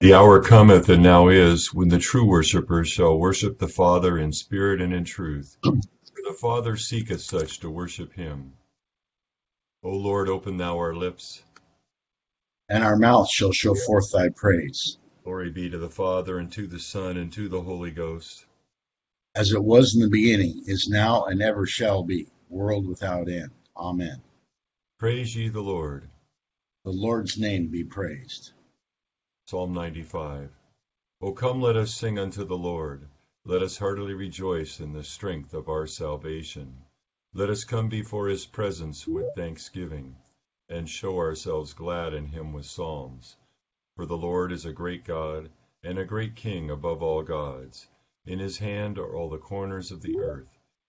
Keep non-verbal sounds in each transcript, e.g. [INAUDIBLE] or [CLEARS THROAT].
The hour cometh, and now is, when the true worshippers shall worship the Father in spirit and in truth. For the Father seeketh such to worship him. O Lord, open thou our lips. And our mouth shall show forth thy praise. Glory be to the Father, and to the Son, and to the Holy Ghost. As it was in the beginning, is now, and ever shall be, world without end. Amen. Praise ye the Lord. The Lord's name be praised. Psalm 95 O come, let us sing unto the Lord. Let us heartily rejoice in the strength of our salvation. Let us come before his presence with thanksgiving, and show ourselves glad in him with psalms. For the Lord is a great God, and a great King above all gods. In his hand are all the corners of the earth,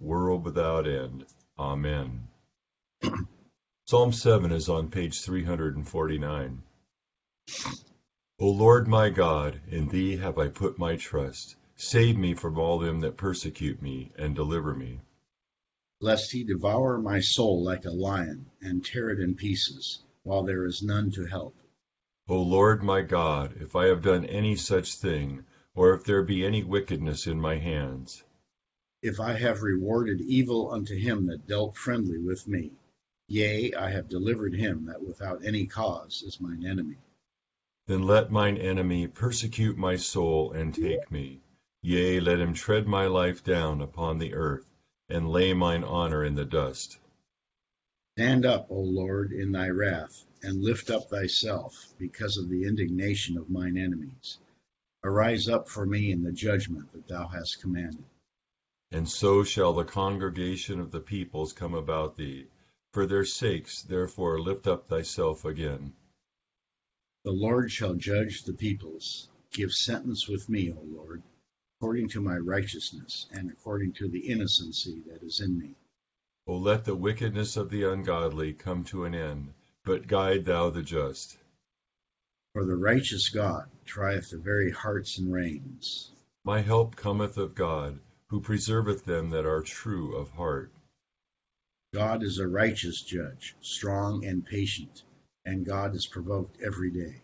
world without end. Amen. [CLEARS THROAT] Psalm 7 is on page 349. O Lord my God, in thee have I put my trust. Save me from all them that persecute me, and deliver me. Lest he devour my soul like a lion, and tear it in pieces, while there is none to help. O Lord my God, if I have done any such thing, or if there be any wickedness in my hands, if I have rewarded evil unto him that dealt friendly with me, yea, I have delivered him that without any cause is mine enemy. Then let mine enemy persecute my soul and take me. Yea, let him tread my life down upon the earth, and lay mine honour in the dust. Stand up, O Lord, in thy wrath, and lift up thyself, because of the indignation of mine enemies. Arise up for me in the judgment that thou hast commanded. And so shall the congregation of the peoples come about thee. For their sakes, therefore, lift up thyself again. The Lord shall judge the peoples. Give sentence with me, O Lord according to my righteousness, and according to the innocency that is in me. O let the wickedness of the ungodly come to an end, but guide thou the just. For the righteous God trieth the very hearts and reins. My help cometh of God, who preserveth them that are true of heart. God is a righteous judge, strong and patient, and God is provoked every day.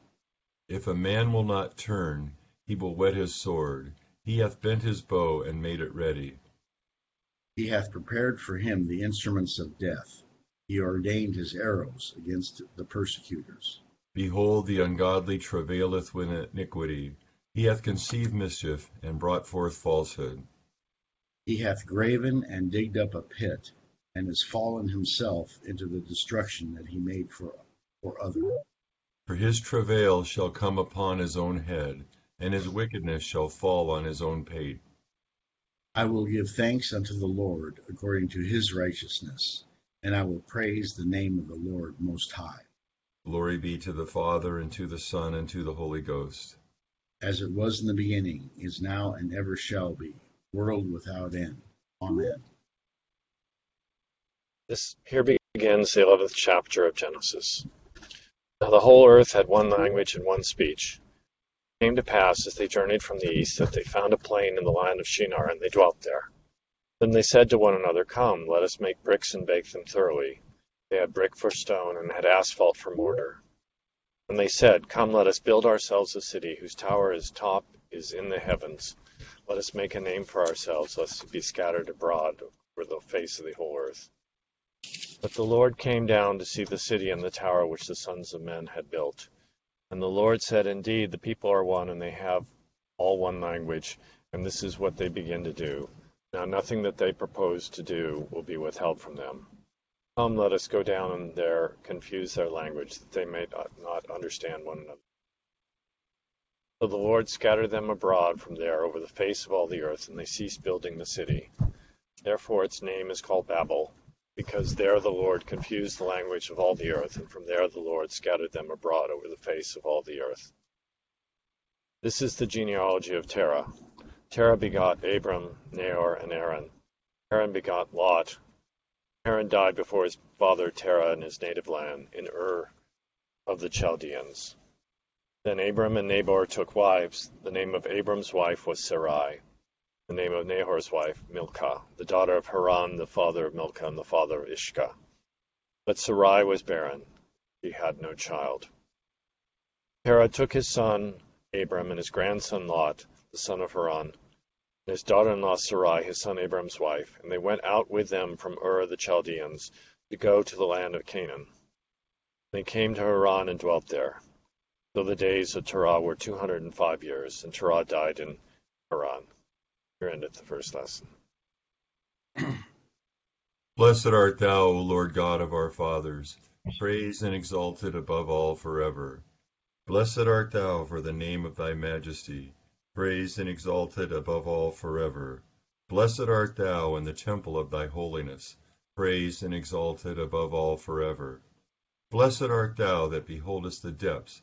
If a man will not turn, he will whet his sword he hath bent his bow and made it ready. He hath prepared for him the instruments of death. He ordained his arrows against the persecutors. Behold, the ungodly travaileth with iniquity. He hath conceived mischief, and brought forth falsehood. He hath graven and digged up a pit, and is fallen himself into the destruction that he made for, other. For his travail shall come upon his own head and his wickedness shall fall on his own pate. I will give thanks unto the Lord according to his righteousness, and I will praise the name of the Lord Most High. Glory be to the Father, and to the Son, and to the Holy Ghost. As it was in the beginning, is now, and ever shall be, world without end. Amen. This here begins the eleventh chapter of Genesis. Now the whole earth had one language and one speech It came to pass as they journeyed from the east that they found a plain in the land of Shinar, and they dwelt there. Then they said to one another, Come, let us make bricks and bake them thoroughly. They had brick for stone, and had asphalt for mortar. And they said, Come, let us build ourselves a city, whose tower is top is in the heavens. Let us make a name for ourselves, lest we be scattered abroad over the face of the whole earth. But the Lord came down to see the city and the tower which the sons of men had built. And the Lord said, Indeed, the people are one, and they have all one language, and this is what they begin to do. Now nothing that they propose to do will be withheld from them. Come, let us go down and there confuse their language, that they may not understand one another. So the Lord scattered them abroad from there over the face of all the earth, and they ceased building the city. Therefore its name is called Babel, because there the Lord confused the language of all the earth, and from there the Lord scattered them abroad over the face of all the earth. This is the genealogy of Terah. Terah begot Abram, Nahor, and Haran. Haran begot Lot. Haran died before his father Terah in his native land, in Ur of the Chaldeans. Then Abram and Nahor took wives. The name of Abram's wife was Sarai. The name of Nahor's wife, Milcah, the daughter of Haran, the father of Milcah and the father of Iscah. But Sarai was barren. He had no child. Terah took his son Abram and his grandson Lot, the son of Haran, and his daughter-in-law Sarai, his son Abram's wife, and they went out with them from Ur the Chaldeans to go to the land of Canaan. They came to Haran and dwelt there. So the days of Terah were two hundred and five years, and Terah died in Haran. Here endeth the first lesson. [CLEARS THROAT] Blessed art thou, O Lord God of our fathers, praised and exalted above all forever. Blessed art thou for the name of thy majesty praised and exalted above all forever. Blessed art thou in the temple of thy holiness, praised and exalted above all forever. Blessed art thou that beholdest the depths,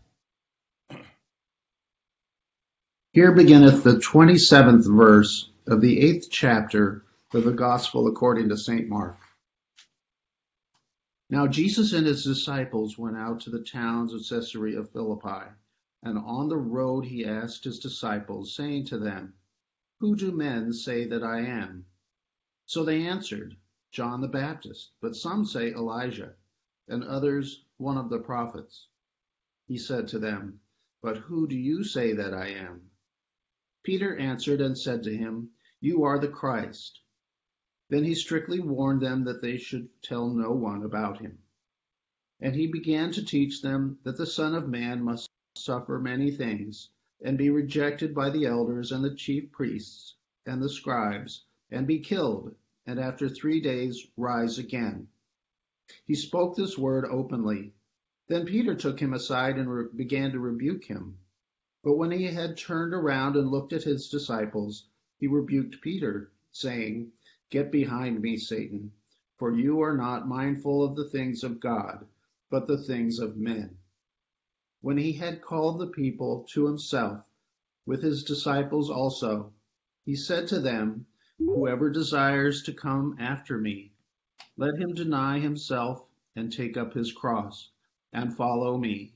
Here beginneth the twenty seventh verse of the eighth chapter of the Gospel according to St. Mark. Now Jesus and his disciples went out to the towns of Caesarea of Philippi, and on the road he asked his disciples, saying to them, who do men say that I am? So they answered, John the Baptist, but some say Elijah, and others one of the prophets. He said to them, But who do you say that I am? Peter answered and said to him, You are the Christ. Then he strictly warned them that they should tell no one about him. And he began to teach them that the Son of Man must suffer many things and be rejected by the elders and the chief priests and the scribes, and be killed, and after three days rise again. He spoke this word openly. Then Peter took him aside and re- began to rebuke him. But when he had turned around and looked at his disciples, he rebuked Peter, saying, Get behind me, Satan, for you are not mindful of the things of God, but the things of men. When he had called the people to himself, with his disciples also, he said to them, Whoever desires to come after me, let him deny himself and take up his cross and follow me.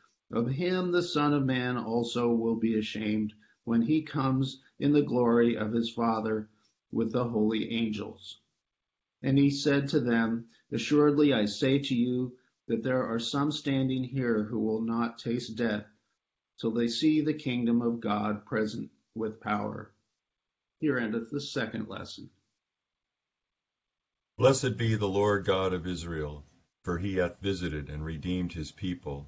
of him the Son of Man also will be ashamed when he comes in the glory of his Father with the holy angels. And he said to them, Assuredly I say to you that there are some standing here who will not taste death till they see the kingdom of God present with power. Here endeth the second lesson. Blessed be the Lord God of Israel, for he hath visited and redeemed his people,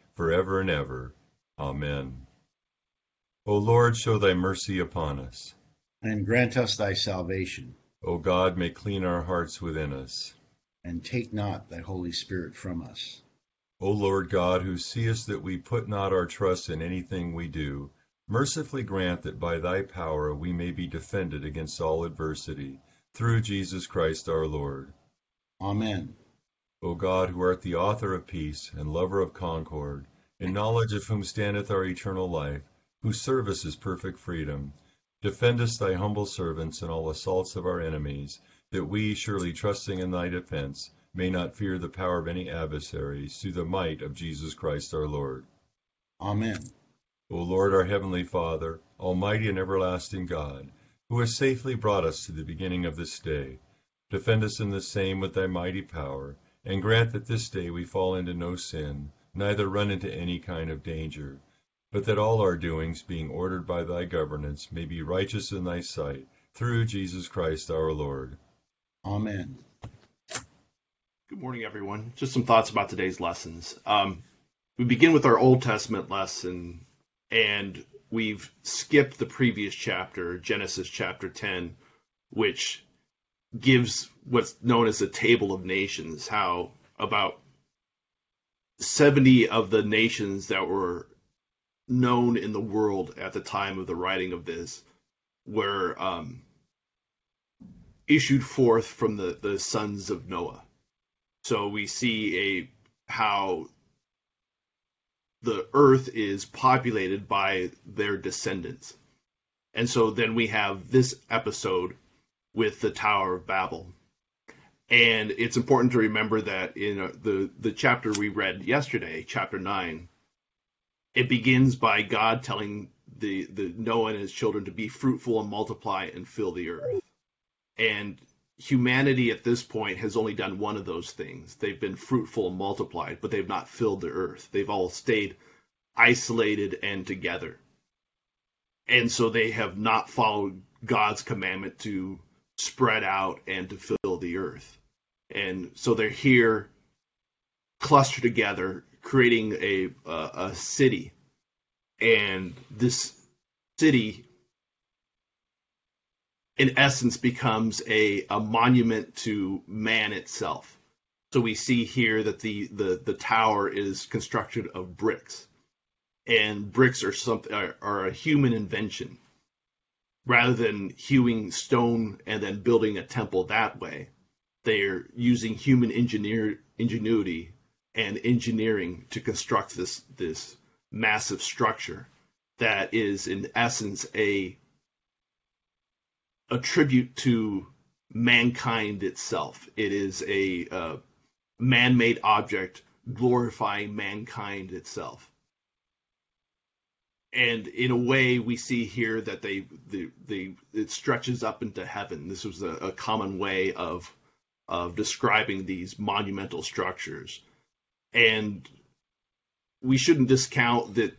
for ever and ever. Amen. O Lord, show thy mercy upon us and grant us thy salvation. O God, may clean our hearts within us. And take not thy Holy Spirit from us. O Lord God, who seest that we put not our trust in anything we do, mercifully grant that by thy power we may be defended against all adversity, through Jesus Christ our Lord. Amen. O God, who art the author of peace and lover of concord, in knowledge of whom standeth our eternal life, whose service is perfect freedom, Defend us, thy humble servants, in all assaults of our enemies, that we, surely trusting in thy defense, may not fear the power of any adversaries, through the might of Jesus Christ our Lord. Amen. O Lord, our heavenly Father, almighty and everlasting God, who hast safely brought us to the beginning of this day, defend us in the same with thy mighty power, and grant that this day we fall into no sin, neither run into any kind of danger but that all our doings, being ordered by thy governance, may be righteous in thy sight, through Jesus Christ our Lord. Amen. Good morning, everyone. Just some thoughts about today's lessons. Um, we begin with our Old Testament lesson, and we've skipped the previous chapter, Genesis chapter 10, which gives what's known as the Table of Nations, how about 70 of the nations that were known in the world at the time of the writing of this were um, issued forth from the, the sons of Noah. So we see a how the earth is populated by their descendants. And so then we have this episode with the Tower of Babel. And it's important to remember that in uh, the the chapter we read yesterday, chapter 9, it begins by God telling the, the Noah and his children to be fruitful and multiply and fill the earth. And humanity at this point has only done one of those things. They've been fruitful and multiplied, but they've not filled the earth. They've all stayed isolated and together. And so they have not followed God's commandment to spread out and to fill the earth. And so they're here clustered together creating a uh, a city, and this city, in essence, becomes a a monument to man itself. So we see here that the the the tower is constructed of bricks, and bricks are something are, are a human invention. rather than hewing stone and then building a temple that way, they're using human engineer ingenuity and engineering to construct this this massive structure that is in essence a a tribute to mankind itself. It is a man-made object glorifying mankind itself. And in a way, we see here that they, they, they it stretches up into heaven. This was a, a common way of of describing these monumental structures. And we shouldn't discount that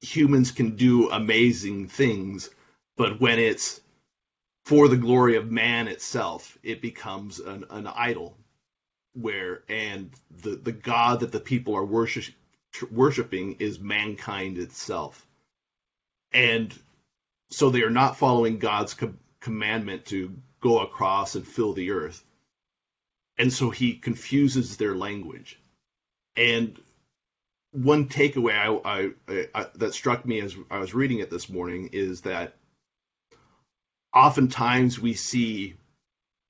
humans can do amazing things, but when it's for the glory of man itself, it becomes an, an idol. Where and the, the God that the people are worship, worshiping is mankind itself. And so they are not following God's co- commandment to go across and fill the earth. And so he confuses their language. And one takeaway I, I, I, that struck me as I was reading it this morning is that oftentimes we see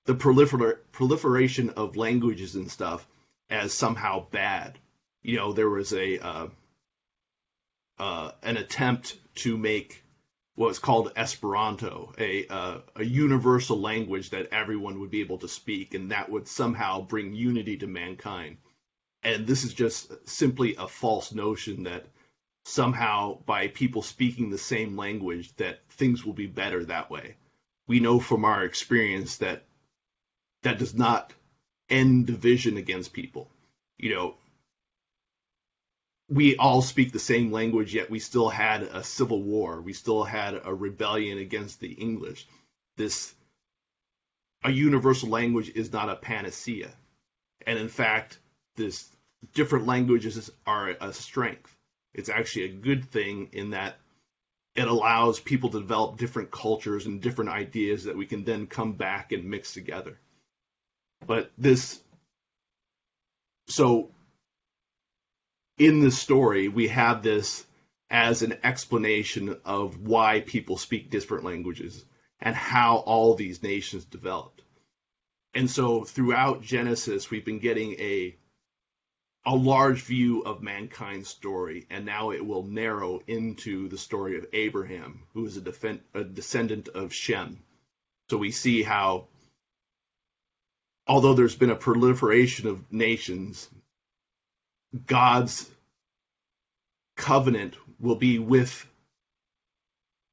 the prolifer- proliferation of languages and stuff as somehow bad. You know, there was a uh, uh, an attempt to make what's called Esperanto, a uh, a universal language that everyone would be able to speak, and that would somehow bring unity to mankind. And this is just simply a false notion that somehow by people speaking the same language that things will be better that way we know from our experience that that does not end division against people. You know, we all speak the same language, yet we still had a civil war. We still had a rebellion against the English. This a universal language is not a panacea, and in fact, this different languages are a strength. It's actually a good thing in that it allows people to develop different cultures and different ideas that we can then come back and mix together. But this, so in the story, we have this as an explanation of why people speak different languages and how all these nations developed. And so throughout Genesis, we've been getting a a large view of mankind's story, and now it will narrow into the story of Abraham, who is a, defen- a descendant of Shem. So we see how, although there's been a proliferation of nations, God's covenant will be with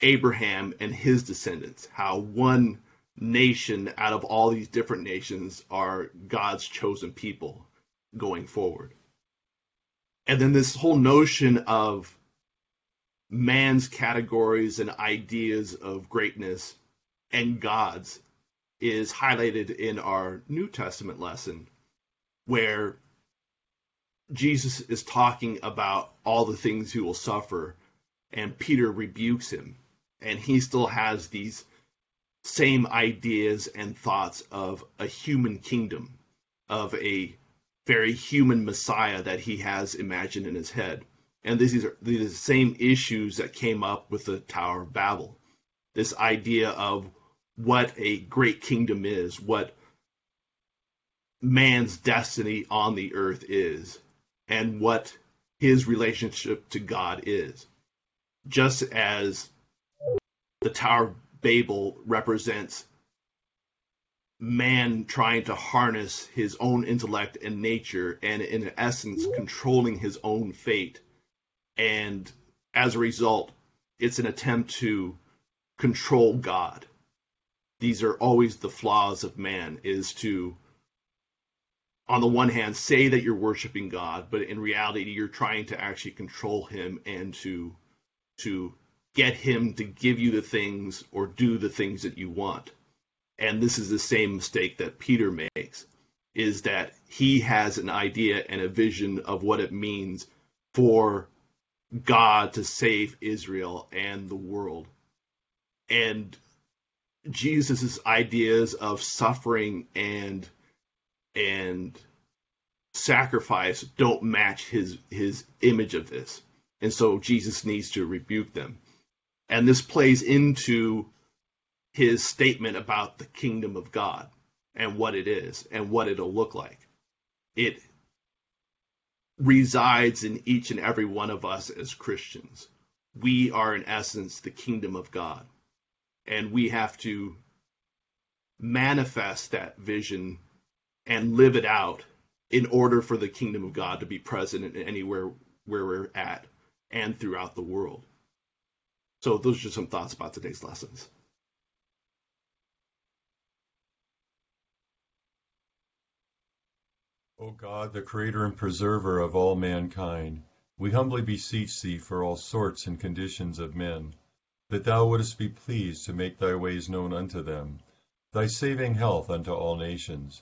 Abraham and his descendants, how one nation out of all these different nations are God's chosen people going forward. And then this whole notion of man's categories and ideas of greatness and God's is highlighted in our New Testament lesson, where Jesus is talking about all the things he will suffer, and Peter rebukes him, and he still has these same ideas and thoughts of a human kingdom, of a very human Messiah that he has imagined in his head. And these are, these are the same issues that came up with the Tower of Babel. This idea of what a great kingdom is, what man's destiny on the earth is, and what his relationship to God is. Just as the Tower of Babel represents man trying to harness his own intellect and nature and in essence controlling his own fate and as a result it's an attempt to control god these are always the flaws of man is to on the one hand say that you're worshiping god but in reality you're trying to actually control him and to to get him to give you the things or do the things that you want and this is the same mistake that Peter makes, is that he has an idea and a vision of what it means for God to save Israel and the world. And Jesus' ideas of suffering and and sacrifice don't match his his image of this. And so Jesus needs to rebuke them. And this plays into his statement about the kingdom of God and what it is and what it'll look like. It resides in each and every one of us as Christians. We are, in essence, the kingdom of God. And we have to manifest that vision and live it out in order for the kingdom of God to be present in anywhere where we're at and throughout the world. So, those are some thoughts about today's lessons. O God, the creator and preserver of all mankind, we humbly beseech thee for all sorts and conditions of men, that thou wouldest be pleased to make thy ways known unto them, thy saving health unto all nations.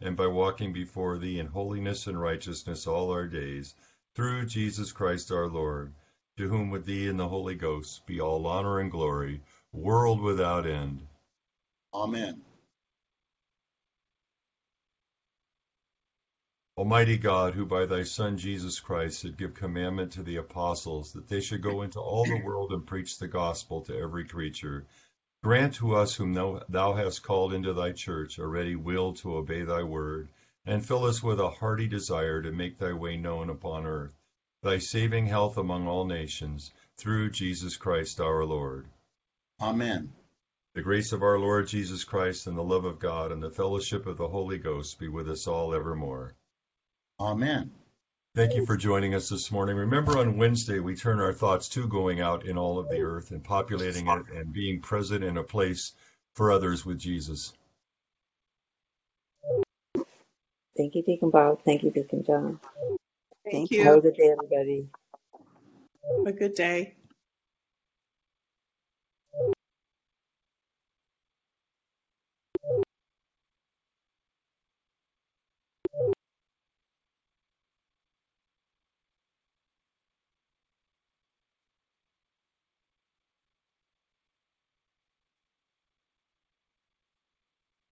and by walking before thee in holiness and righteousness all our days, through Jesus Christ our Lord, to whom with thee and the Holy Ghost be all honor and glory, world without end. Amen. Almighty God, who by thy Son Jesus Christ did give commandment to the apostles that they should go into all the world and preach the gospel to every creature, Grant to us whom thou, thou hast called into thy church a ready will to obey thy word, and fill us with a hearty desire to make thy way known upon earth, thy saving health among all nations, through Jesus Christ our Lord. Amen. The grace of our Lord Jesus Christ and the love of God and the fellowship of the Holy Ghost be with us all evermore. Amen. Thank you for joining us this morning. Remember, on Wednesday, we turn our thoughts to going out in all of the earth and populating it and being present in a place for others with Jesus. Thank you, Deacon Bob. Thank you, Deacon John. Thank you. Have a good day, everybody. Have a good day.